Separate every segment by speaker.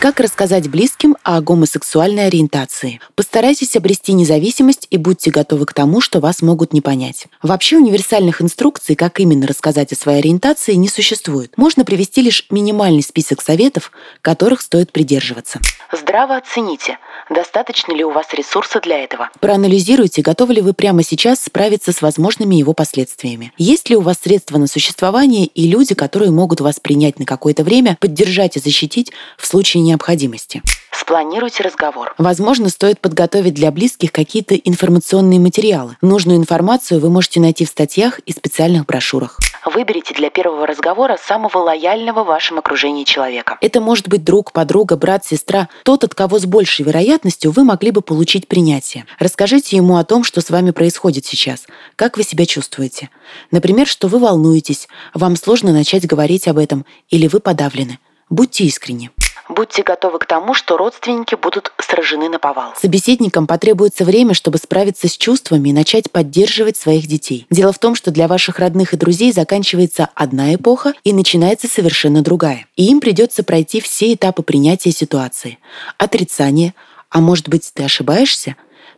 Speaker 1: Как рассказать близким о гомосексуальной ориентации? Постарайтесь обрести независимость и будьте готовы к тому, что вас могут не понять. Вообще универсальных инструкций, как именно рассказать о своей ориентации, не существует. Можно привести лишь минимальный список советов, которых стоит придерживаться.
Speaker 2: Здраво оцените, достаточно ли у вас ресурса для этого.
Speaker 1: Проанализируйте, готовы ли вы прямо сейчас справиться с возможными его последствиями. Есть ли у вас средства на существование и люди, которые могут вас принять на какое-то время, поддержать и защитить в случае необходимости.
Speaker 2: Спланируйте разговор.
Speaker 1: Возможно, стоит подготовить для близких какие-то информационные материалы. Нужную информацию вы можете найти в статьях и специальных брошюрах.
Speaker 2: Выберите для первого разговора самого лояльного в вашем окружении человека.
Speaker 1: Это может быть друг, подруга, брат, сестра, тот, от кого с большей вероятностью вы могли бы получить принятие. Расскажите ему о том, что с вами происходит сейчас, как вы себя чувствуете. Например, что вы волнуетесь, вам сложно начать говорить об этом или вы подавлены. Будьте искренни.
Speaker 2: Будьте готовы к тому, что родственники будут сражены на повал.
Speaker 1: Собеседникам потребуется время, чтобы справиться с чувствами и начать поддерживать своих детей. Дело в том, что для ваших родных и друзей заканчивается одна эпоха и начинается совершенно другая. И им придется пройти все этапы принятия ситуации. Отрицание, а может быть ты ошибаешься,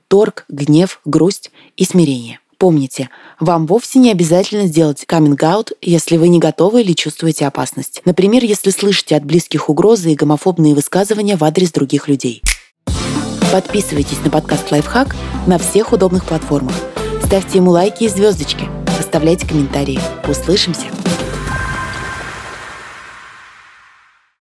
Speaker 1: торг, гнев, грусть и смирение. Помните, вам вовсе не обязательно сделать каминг-аут, если вы не готовы или чувствуете опасность. Например, если слышите от близких угрозы и гомофобные высказывания в адрес других людей. Подписывайтесь на подкаст «Лайфхак» на всех удобных платформах. Ставьте ему лайки и звездочки. Оставляйте комментарии. Услышимся!